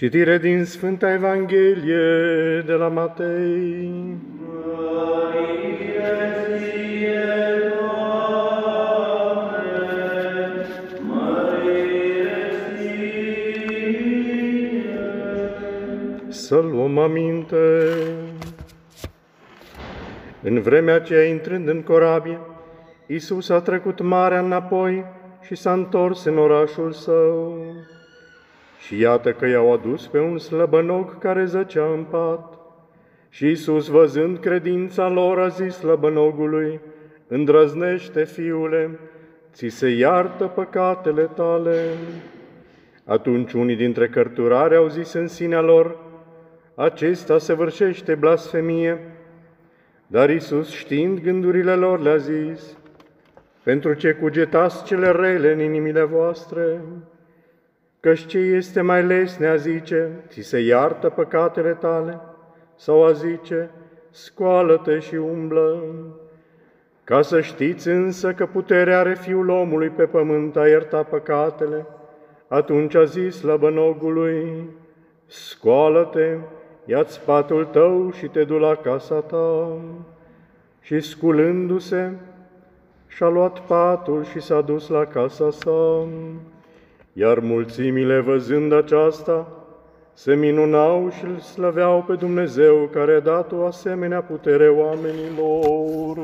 Citire din Sfânta Evanghelie de la Matei. Să luăm aminte. În vremea aceea, intrând în corabie, Iisus a trecut marea înapoi și s-a întors în orașul său. Și iată că i-au adus pe un slăbănog care zăcea în pat. Și Iisus, văzând credința lor, a zis slăbănogului, Îndrăznește, fiule, ți se iartă păcatele tale. Atunci unii dintre cărturari au zis în sinea lor, Acesta se vârșește blasfemie. Dar Iisus, știind gândurile lor, le-a zis, Pentru ce cugetați cele rele în inimile voastre? Căci ce este mai lesne a zice, ți se iartă păcatele tale, sau a zice, scoală-te și umblă. Ca să știți însă că puterea are Fiul omului pe pământ a ierta păcatele, atunci a zis lăbănogului, scoală-te, ia-ți patul tău și te du la casa ta. Și sculându-se, și-a luat patul și s-a dus la casa sa. Iar mulțimile, văzând aceasta, se minunau și îl slăveau pe Dumnezeu care a dat o asemenea putere oamenilor.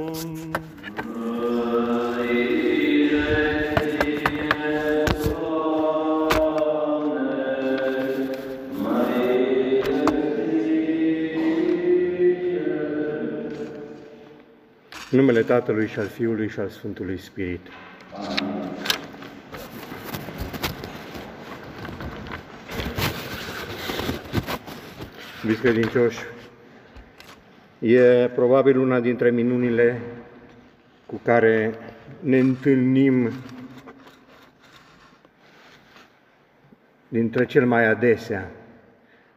În numele Tatălui și al Fiului și al Sfântului Spirit. Amin. Iubiți credincioși, e probabil una dintre minunile cu care ne întâlnim dintre cel mai adesea.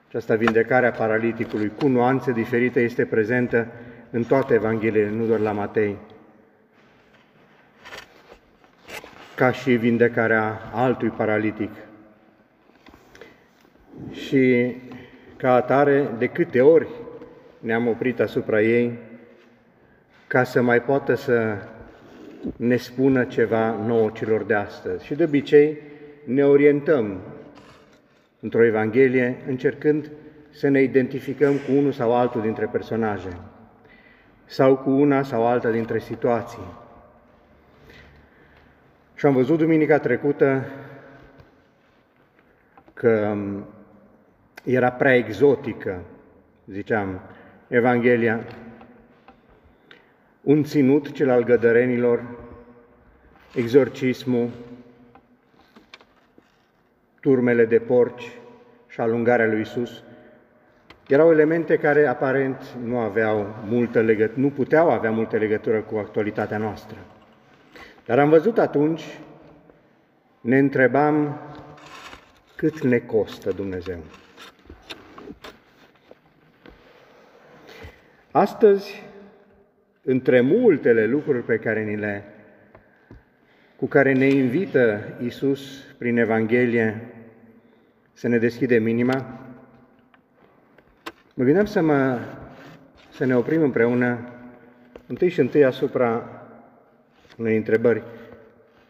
Această vindecare a paraliticului, cu nuanțe diferite, este prezentă în toate Evangheliile, nu doar la Matei. Ca și vindecarea altui paralitic. Și ca atare, de câte ori ne-am oprit asupra ei, ca să mai poată să ne spună ceva nouă celor de astăzi. Și de obicei ne orientăm într-o Evanghelie încercând să ne identificăm cu unul sau altul dintre personaje sau cu una sau alta dintre situații. Și am văzut duminica trecută că era prea exotică, ziceam, Evanghelia, un ținut, cel al gădărenilor, exorcismul, turmele de porci și alungarea lui Isus, erau elemente care aparent nu aveau multă legătură, nu puteau avea multă legătură cu actualitatea noastră. Dar am văzut atunci, ne întrebam cât ne costă Dumnezeu. Astăzi, între multele lucruri pe care ni le, cu care ne invită Isus prin Evanghelie să ne deschidem inima, mă gândeam să, mă, să ne oprim împreună întâi și întâi asupra unei întrebări.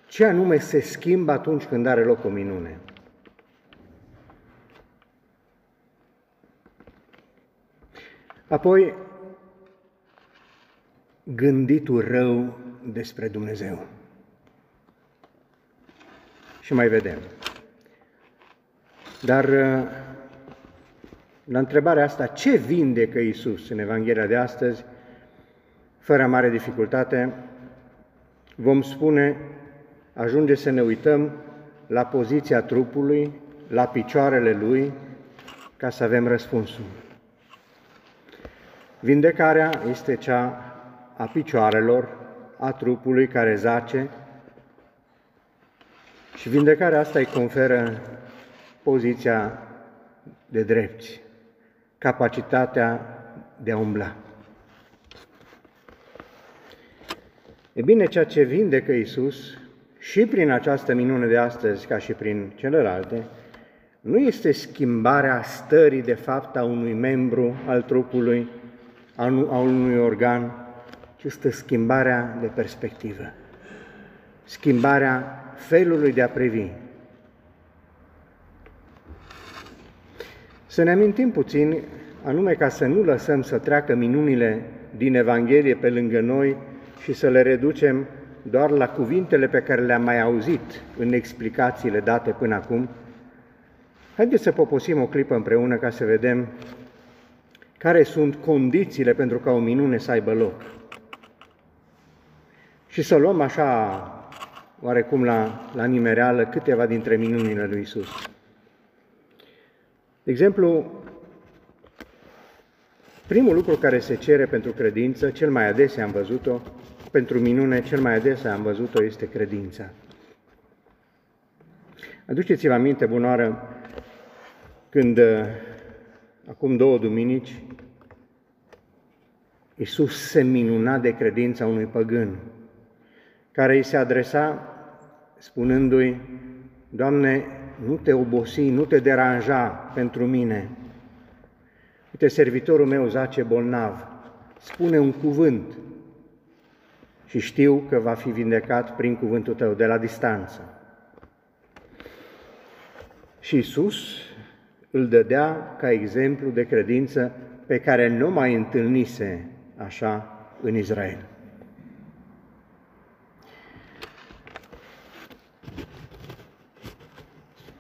Ce anume se schimbă atunci când are loc o minune? Apoi, gânditul rău despre Dumnezeu. Și mai vedem. Dar la întrebarea asta, ce vindecă Iisus în Evanghelia de astăzi, fără mare dificultate, vom spune, ajunge să ne uităm la poziția trupului, la picioarele lui, ca să avem răspunsul. Vindecarea este cea a picioarelor, a trupului care zace și vindecarea asta îi conferă poziția de drepți, capacitatea de a umbla. E bine, ceea ce vindecă Iisus și prin această minune de astăzi, ca și prin celelalte, nu este schimbarea stării de fapt a unui membru al trupului, a unui organ, ci este schimbarea de perspectivă, schimbarea felului de a privi. Să ne amintim puțin, anume ca să nu lăsăm să treacă minunile din Evanghelie pe lângă noi și să le reducem doar la cuvintele pe care le-am mai auzit în explicațiile date până acum, haideți să poposim o clipă împreună ca să vedem care sunt condițiile pentru ca o minune să aibă loc. Și să luăm așa, oarecum la, la nimereală, câteva dintre minunile lui Isus. De exemplu, primul lucru care se cere pentru credință, cel mai adesea am văzut-o, pentru minune, cel mai adesea am văzut-o, este credința. Aduceți-vă aminte, bunoară, când uh, acum două duminici Iisus se minuna de credința unui păgân, care îi se adresa spunându-i, Doamne, nu te obosi, nu te deranja pentru mine. Uite, servitorul meu zace bolnav, spune un cuvânt și știu că va fi vindecat prin cuvântul tău de la distanță. Și Isus îl dădea ca exemplu de credință pe care nu mai întâlnise așa în Israel.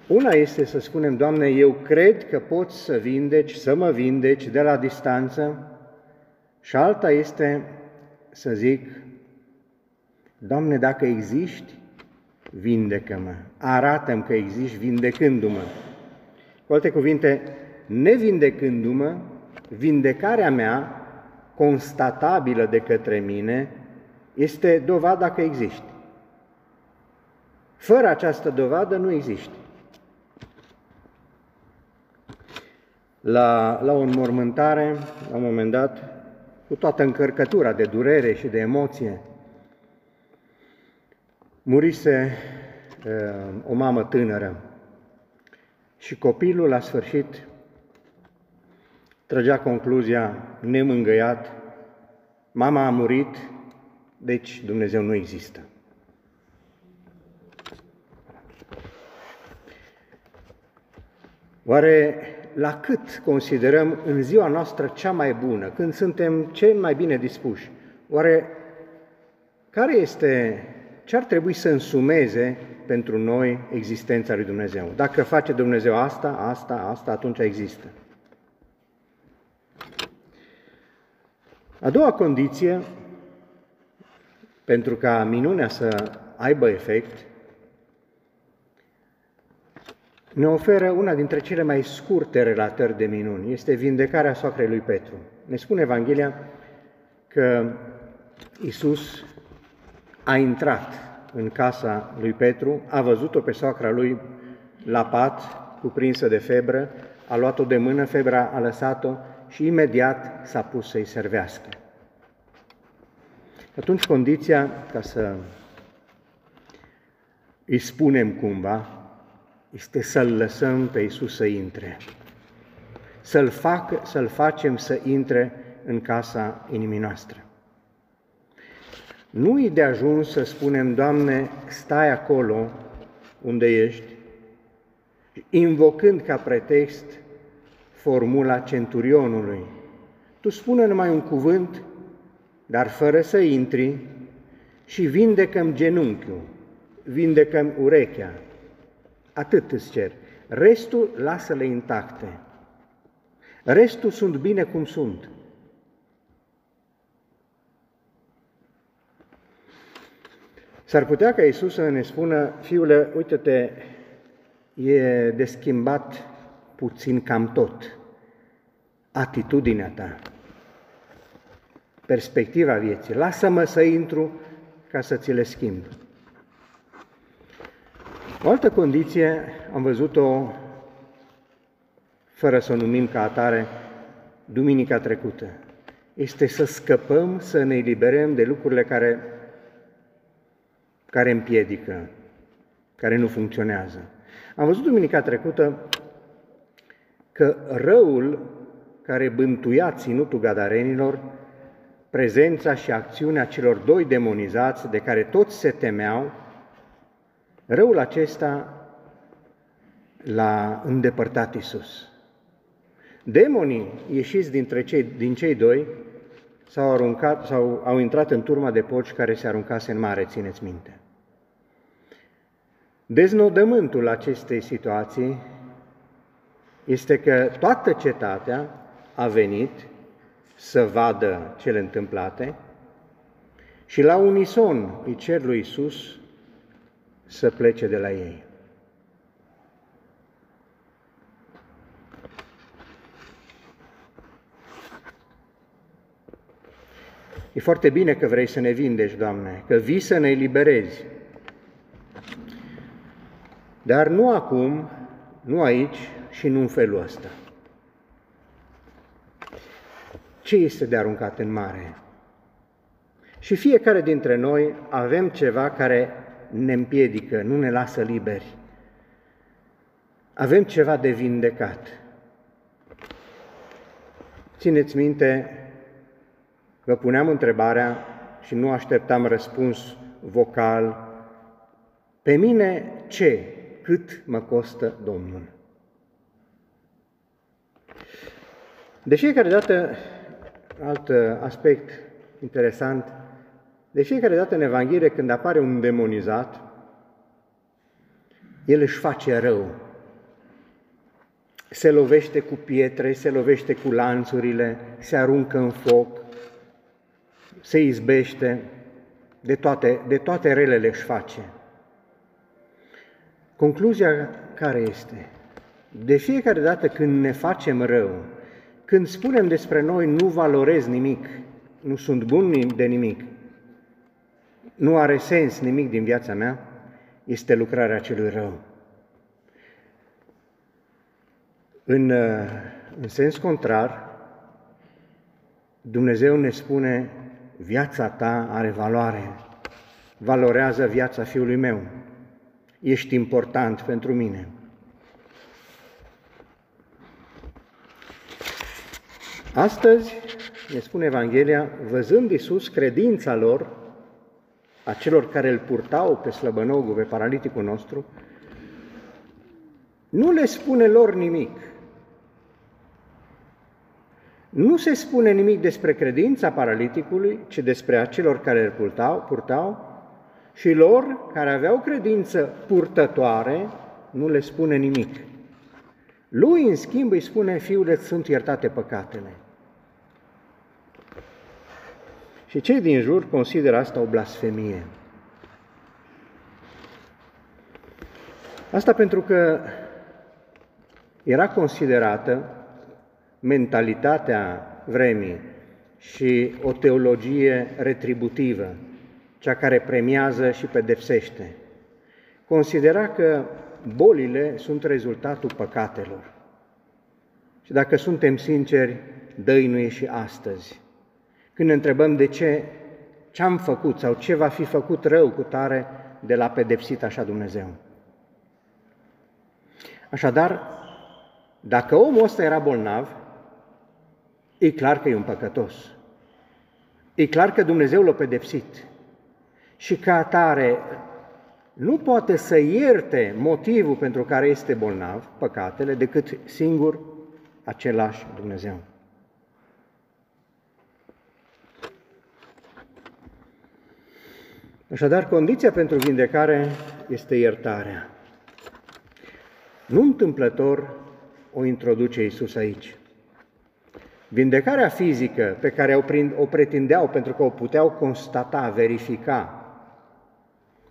Una este să spunem, Doamne, eu cred că poți să vindeci, să mă vindeci de la distanță, și alta este să zic, Doamne, dacă existi, vindecă-mă, arată-mi că existi vindecându-mă. Cu alte cuvinte, nevindecându-mă, vindecarea mea, constatabilă de către mine, este dovada că existi. Fără această dovadă nu există. La, la o înmormântare, la un moment dat, cu toată încărcătura de durere și de emoție, murise uh, o mamă tânără și copilul, la sfârșit, trăgea concluzia nemângăiat, mama a murit, deci Dumnezeu nu există. Oare la cât considerăm în ziua noastră cea mai bună, când suntem cei mai bine dispuși? Oare care este, ce ar trebui să însumeze pentru noi existența lui Dumnezeu? Dacă face Dumnezeu asta, asta, asta, atunci există. A doua condiție, pentru ca minunea să aibă efect, ne oferă una dintre cele mai scurte relatări de minuni. Este vindecarea soacrei lui Petru. Ne spune Evanghelia că Isus a intrat în casa lui Petru, a văzut-o pe soacra lui la pat, cuprinsă de febră, a luat-o de mână, febra a lăsat-o și imediat s-a pus să-i servească. Atunci condiția, ca să îi spunem cumva, este să-L lăsăm pe Iisus să intre, să-L, fac, să-L facem să intre în casa inimii noastre. Nu e de ajuns să spunem, Doamne, stai acolo unde ești, invocând ca pretext formula centurionului. Tu spune numai un cuvânt, dar fără să intri, și vindecăm genunchiul, vindecăm urechea, Atât îți cer. Restul lasă-le intacte. Restul sunt bine cum sunt. S-ar putea ca Iisus să ne spună, fiule, uite-te, e de schimbat puțin cam tot. Atitudinea ta, perspectiva vieții. Lasă-mă să intru ca să ți le schimb. O altă condiție am văzut-o, fără să o numim ca atare, duminica trecută. Este să scăpăm, să ne eliberăm de lucrurile care, care împiedică, care nu funcționează. Am văzut duminica trecută că răul care bântuia ținutul gadarenilor, prezența și acțiunea celor doi demonizați de care toți se temeau, răul acesta l-a îndepărtat Isus. Demonii ieșiți dintre cei, din cei doi s-au aruncat sau au intrat în turma de porci care se aruncase în mare, țineți minte. Deznodământul acestei situații este că toată cetatea a venit să vadă cele întâmplate și la unison îi cer lui Iisus să plece de la ei. E foarte bine că vrei să ne vindești, Doamne, că vii să ne eliberezi. Dar nu acum, nu aici și nu în felul ăsta. Ce este de aruncat în mare? Și fiecare dintre noi avem ceva care ne împiedică, nu ne lasă liberi. Avem ceva de vindecat. Țineți minte Vă puneam întrebarea și nu așteptam răspuns vocal. Pe mine ce? Cât mă costă Domnul? De fiecare dată, alt aspect interesant, de fiecare dată în Evanghelie când apare un demonizat, el își face rău. Se lovește cu pietre, se lovește cu lanțurile, se aruncă în foc, se izbește, de toate, de toate relele își face. Concluzia care este? De fiecare dată când ne facem rău, când spunem despre noi nu valorez nimic, nu sunt bun de nimic, nu are sens nimic din viața mea, este lucrarea celui rău. În, în sens contrar, Dumnezeu ne spune viața ta are valoare, valorează viața fiului meu, ești important pentru mine. Astăzi, ne spune Evanghelia, văzând Iisus credința lor, a celor care îl purtau pe slăbănogul, pe paraliticul nostru, nu le spune lor nimic, nu se spune nimic despre credința paraliticului, ci despre acelor care îl purtau, purtau și lor care aveau credință purtătoare, nu le spune nimic. Lui, în schimb, îi spune, fiule, sunt iertate păcatele. Și cei din jur consideră asta o blasfemie. Asta pentru că era considerată mentalitatea vremii și o teologie retributivă, cea care premiază și pedepsește. Considera că bolile sunt rezultatul păcatelor. Și dacă suntem sinceri, dăinuie și astăzi. Când ne întrebăm de ce, ce am făcut sau ce va fi făcut rău cu tare de la pedepsit așa Dumnezeu. Așadar, dacă omul ăsta era bolnav, E clar că e un păcătos. E clar că Dumnezeu l-a pedepsit. Și ca atare nu poate să ierte motivul pentru care este bolnav, păcatele, decât singur același Dumnezeu. Așadar, condiția pentru vindecare este iertarea. Nu întâmplător o introduce Iisus aici. Vindecarea fizică pe care o, o pretindeau pentru că o puteau constata, verifica,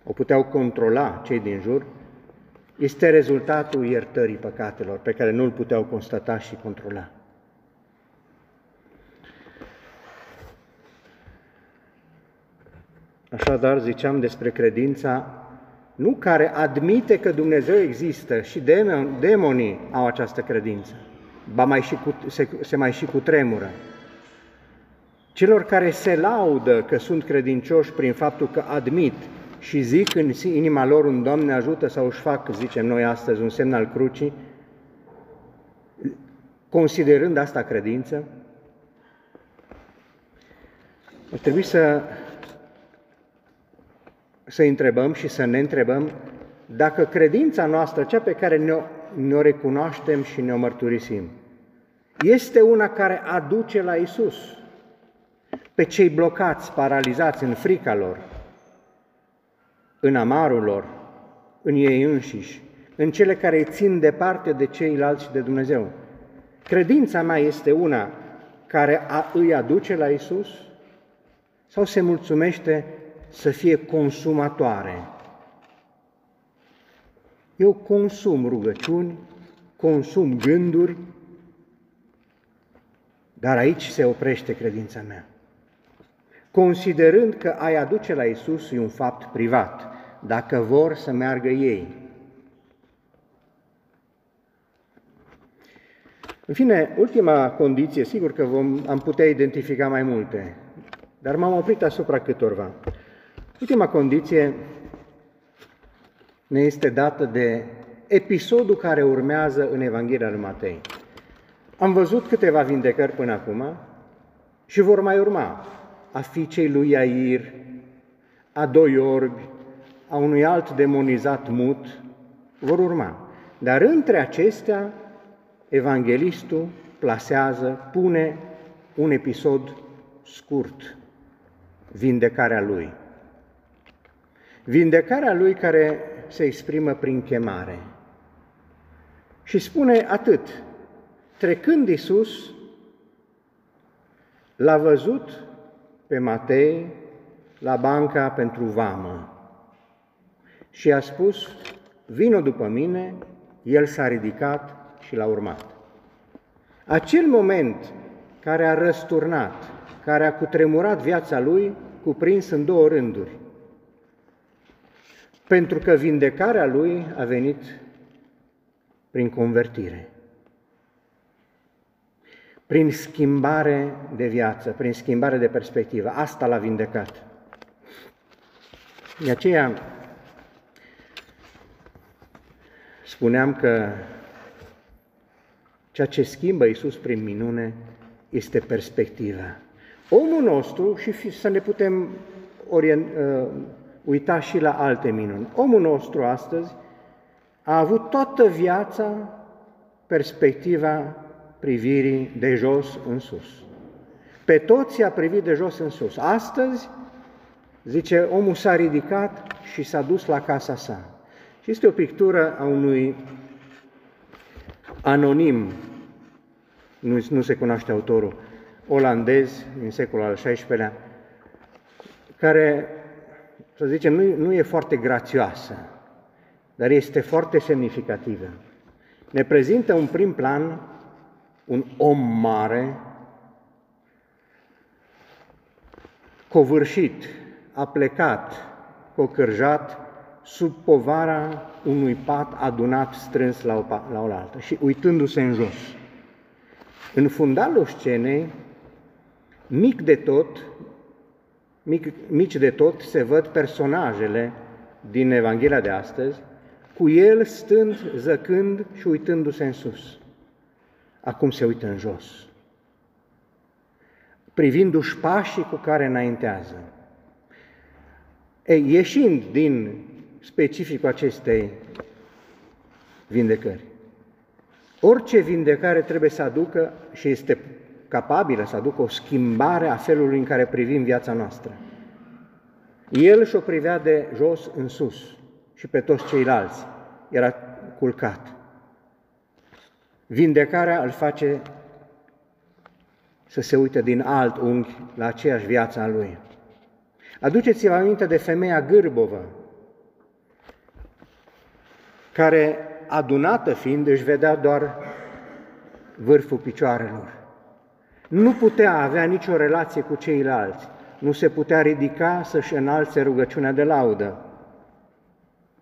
o puteau controla cei din jur, este rezultatul iertării păcatelor pe care nu îl puteau constata și controla. Așadar, ziceam despre credința nu care admite că Dumnezeu există și demonii au această credință, ba mai și cu, se, se mai și cu tremură. Celor care se laudă că sunt credincioși prin faptul că admit și zic în inima lor un Doamne ajută sau își fac, zicem noi astăzi, un semn al crucii, considerând asta credință, ar trebui să, să întrebăm și să ne întrebăm dacă credința noastră, cea pe care ne-o, ne recunoaștem și ne-o mărturisim, este una care aduce la Isus pe cei blocați, paralizați în frica lor, în amarul lor, în ei înșiși, în cele care țin departe de ceilalți și de Dumnezeu. Credința mea este una care a, îi aduce la Isus sau se mulțumește să fie consumatoare. Eu consum rugăciuni, consum gânduri, dar aici se oprește credința mea. Considerând că ai aduce la Isus e un fapt privat, dacă vor să meargă ei. În fine, ultima condiție, sigur că vom, am putea identifica mai multe, dar m-am oprit asupra câtorva. Ultima condiție ne este dată de episodul care urmează în Evanghelia lui Matei. Am văzut câteva vindecări până acum și vor mai urma a fiicei lui Iair, a doi orbi, a unui alt demonizat mut, vor urma. Dar între acestea, evanghelistul plasează, pune un episod scurt, vindecarea lui. Vindecarea lui care se exprimă prin chemare. Și spune atât, trecând Iisus, l-a văzut pe Matei la banca pentru vamă și a spus, vino după mine, el s-a ridicat și l-a urmat. Acel moment care a răsturnat, care a cutremurat viața lui, cuprins în două rânduri. Pentru că vindecarea lui a venit prin convertire, prin schimbare de viață, prin schimbare de perspectivă. Asta l-a vindecat. De aceea spuneam că ceea ce schimbă Iisus prin minune este perspectiva. Omul nostru, și să ne putem orient, uh, uita și la alte minuni, omul nostru astăzi a avut toată viața perspectiva privirii de jos în sus. Pe toți a privit de jos în sus. Astăzi, zice, omul s-a ridicat și s-a dus la casa sa. Și este o pictură a unui anonim, nu, nu se cunoaște autorul, olandez din secolul al XVI-lea, care, să zicem, nu, nu e foarte grațioasă, dar este foarte semnificativă. Ne prezintă un prim plan un om mare, covârșit, aplecat, cocârjat, sub povara unui pat adunat strâns la, o, la oaltă și uitându-se în jos. În fundalul scenei, mic de tot, mic, mici de tot, se văd personajele din Evanghelia de astăzi, cu el stând, zăcând și uitându-se în sus. Acum se uită în jos, privindu-și pașii cu care înaintează. Ei, ieșind din specificul acestei vindecări. Orice vindecare trebuie să aducă și este capabilă să aducă o schimbare a felului în care privim viața noastră. El și-o privea de jos în sus și pe toți ceilalți. Era culcat. Vindecarea îl face să se uite din alt unghi la aceeași viață a lui. Aduceți-vă aminte de femeia gârbovă, care, adunată fiind, își vedea doar vârful picioarelor. Nu putea avea nicio relație cu ceilalți, nu se putea ridica să-și înalțe rugăciunea de laudă.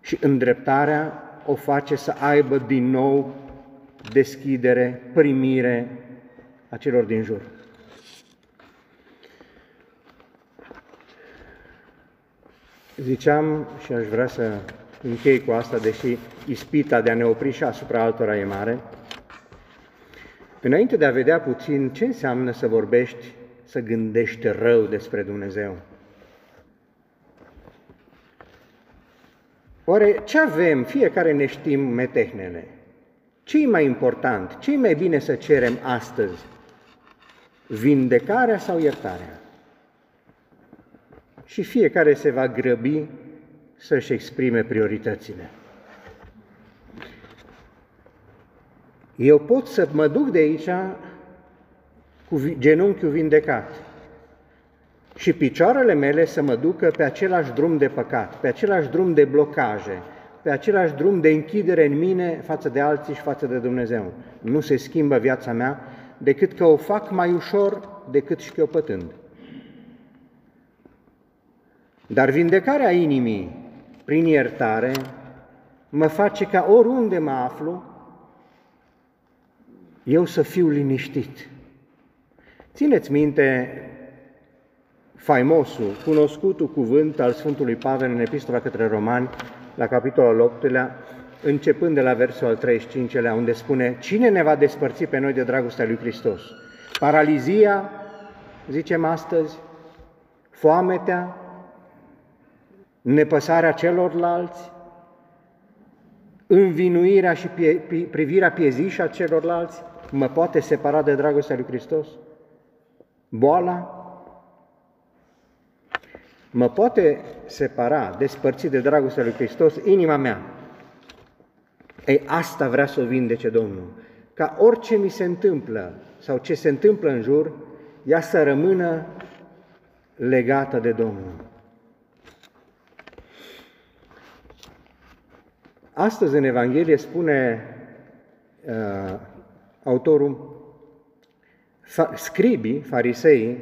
Și îndreptarea o face să aibă din nou deschidere, primire a celor din jur. Ziceam și aș vrea să închei cu asta, deși ispita de a ne opri și asupra altora e mare, Înainte de a vedea puțin ce înseamnă să vorbești, să gândești rău despre Dumnezeu. Oare ce avem? Fiecare ne știm metehnele. ce e mai important? ce e mai bine să cerem astăzi? Vindecarea sau iertarea? Și fiecare se va grăbi să-și exprime prioritățile. Eu pot să mă duc de aici cu genunchiul vindecat și picioarele mele să mă ducă pe același drum de păcat, pe același drum de blocaje, pe același drum de închidere în mine față de alții și față de Dumnezeu. Nu se schimbă viața mea decât că o fac mai ușor decât șchiopătând. Dar vindecarea inimii prin iertare mă face ca oriunde mă aflu, eu să fiu liniștit. Țineți minte faimosul, cunoscutul cuvânt al Sfântului Pavel în Epistola către Romani, la capitolul 8 începând de la versul al 35-lea, unde spune Cine ne va despărți pe noi de dragostea lui Hristos? Paralizia, zicem astăzi, foametea, nepăsarea celorlalți, învinuirea și pie, privirea piezișă a celorlalți mă poate separa de dragostea lui Hristos? Boala mă poate separa, despărți de dragostea lui Hristos inima mea. Ei, asta vrea să o vindece Domnul. Ca orice mi se întâmplă sau ce se întâmplă în jur, ea să rămână legată de Domnul. Astăzi în Evanghelie spune uh, autorul, fa- scribii, farisei,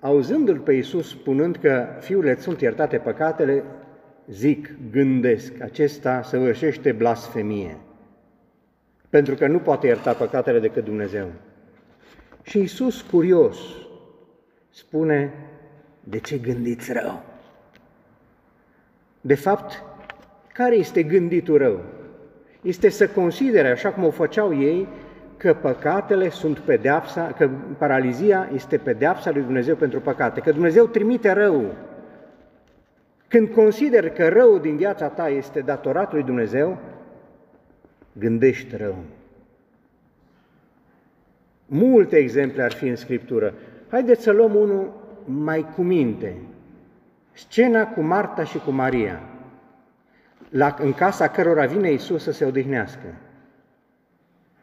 auzându-l pe Iisus spunând că fiule sunt iertate păcatele, zic, gândesc, acesta săvârșește blasfemie, pentru că nu poate ierta păcatele decât Dumnezeu. Și Iisus, curios, spune, de ce gândiți rău? De fapt, care este gânditul rău? Este să considere, așa cum o făceau ei, că păcatele sunt pedeapsa, că paralizia este pedeapsa lui Dumnezeu pentru păcate, că Dumnezeu trimite rău. Când consider că rău din viața ta este datorat lui Dumnezeu, gândești rău. Multe exemple ar fi în Scriptură. Haideți să luăm unul mai cu minte. Scena cu Marta și cu Maria, la, în casa cărora vine Isus să se odihnească.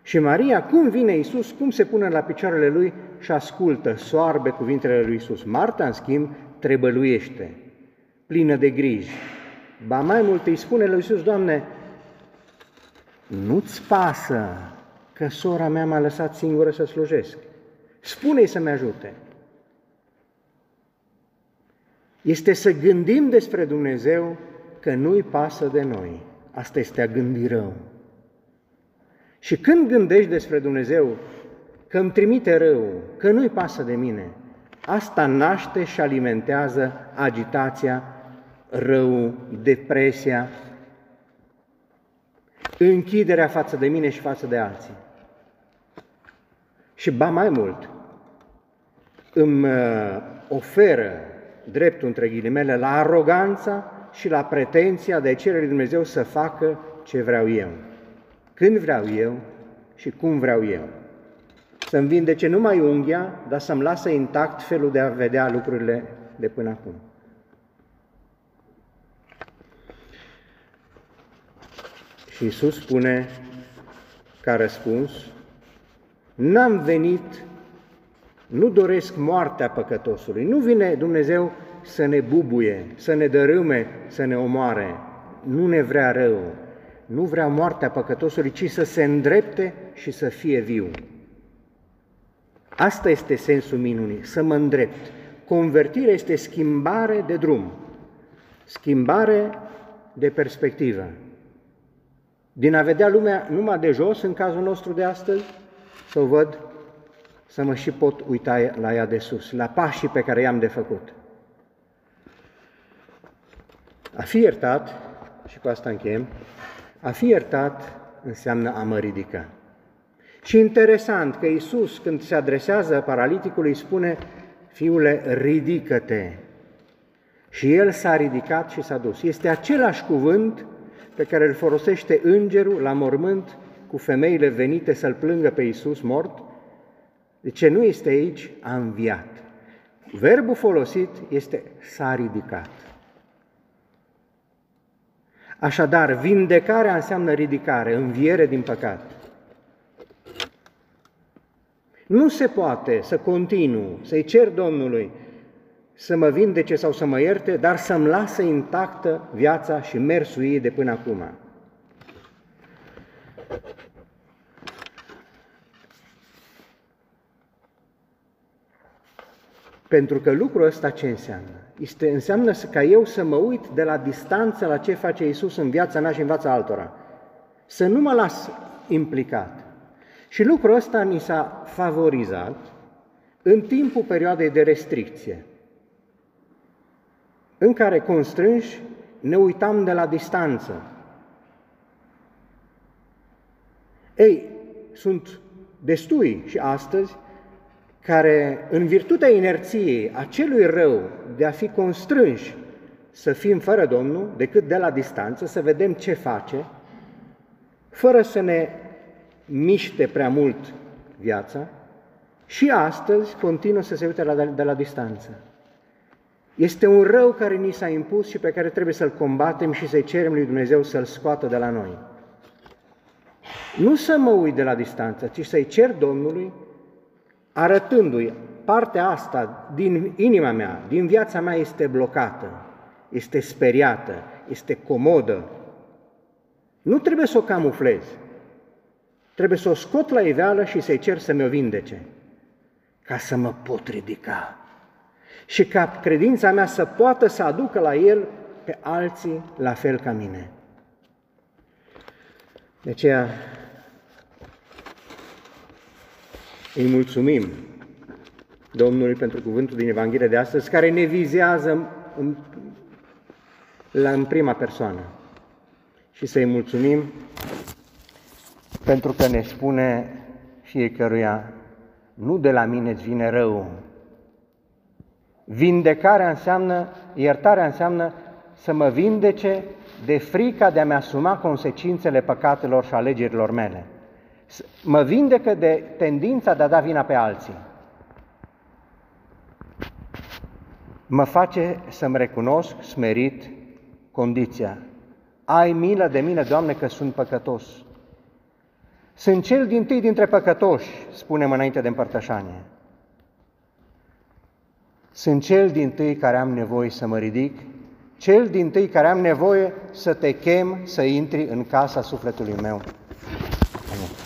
Și Maria, cum vine Isus, cum se pune la picioarele lui și ascultă, soarbe cuvintele lui Isus. Marta, în schimb, trebăluiește, plină de griji. Ba mai mult îi spune lui Isus, Doamne, nu-ți pasă că sora mea m-a lăsat singură să slujesc. Spune-i să-mi ajute. Este să gândim despre Dumnezeu că nu-i pasă de noi. Asta este a gândi rău. Și când gândești despre Dumnezeu că îmi trimite rău, că nu-i pasă de mine, asta naște și alimentează agitația, rău, depresia, închiderea față de mine și față de alții. Și ba mai mult, îmi uh, oferă dreptul între ghilimele la aroganța și la pretenția de a cere lui Dumnezeu să facă ce vreau eu când vreau eu și cum vreau eu. Să-mi vindece numai unghia, dar să-mi lasă intact felul de a vedea lucrurile de până acum. Și Iisus spune ca răspuns, n-am venit, nu doresc moartea păcătosului, nu vine Dumnezeu să ne bubuie, să ne dărâme, să ne omoare, nu ne vrea rău, nu vrea moartea păcătosului, ci să se îndrepte și să fie viu. Asta este sensul minunii, să mă îndrept. Convertirea este schimbare de drum, schimbare de perspectivă. Din a vedea lumea numai de jos, în cazul nostru de astăzi, să o văd, să mă și pot uita la ea de sus, la pașii pe care i-am de făcut. A fi iertat, și cu asta încheiem, a fi iertat înseamnă a mă ridica. Și interesant că Iisus, când se adresează paraliticului, spune, fiule, ridică-te. Și el s-a ridicat și s-a dus. Este același cuvânt pe care îl folosește îngerul la mormânt cu femeile venite să-l plângă pe Iisus mort. De ce nu este aici? A înviat. Verbul folosit este s-a ridicat. Așadar, vindecarea înseamnă ridicare, înviere din păcat. Nu se poate să continu, să-i cer Domnului să mă vindece sau să mă ierte, dar să-mi lasă intactă viața și mersul ei de până acum. Pentru că lucrul ăsta ce înseamnă? Este, înseamnă ca eu să mă uit de la distanță la ce face Isus în viața mea și în viața altora. Să nu mă las implicat. Și lucrul ăsta ni s-a favorizat în timpul perioadei de restricție, în care constrânși ne uitam de la distanță. Ei, sunt destui și astăzi care, în virtutea inerției acelui rău de a fi constrânși să fim fără Domnul, decât de la distanță, să vedem ce face, fără să ne miște prea mult viața, și astăzi continuă să se uite la, de la distanță. Este un rău care ni s-a impus și pe care trebuie să-l combatem și să-i cerem lui Dumnezeu să-l scoată de la noi. Nu să mă uit de la distanță, ci să-i cer Domnului, arătându-i partea asta din inima mea, din viața mea este blocată, este speriată, este comodă. Nu trebuie să o camuflez, trebuie să o scot la iveală și să-i cer să mi-o vindece, ca să mă pot ridica și ca credința mea să poată să aducă la El pe alții la fel ca mine. De aceea îi mulțumim Domnului pentru cuvântul din Evanghelie de astăzi, care ne vizează în, la, în prima persoană. Și să-i mulțumim pentru că ne spune fiecăruia, nu de la mine îți vine rău, Vindecarea înseamnă, iertarea înseamnă să mă vindece de frica de a-mi asuma consecințele păcatelor și alegerilor mele. Mă vindecă de tendința de a da vina pe alții. Mă face să-mi recunosc smerit condiția. Ai milă de mine, Doamne, că sunt păcătos. Sunt cel din tâi dintre păcătoși, spunem înainte de împărtășanie. Sunt cel din tâi care am nevoie să mă ridic, cel din tâi care am nevoie să te chem să intri în casa sufletului meu. Amin.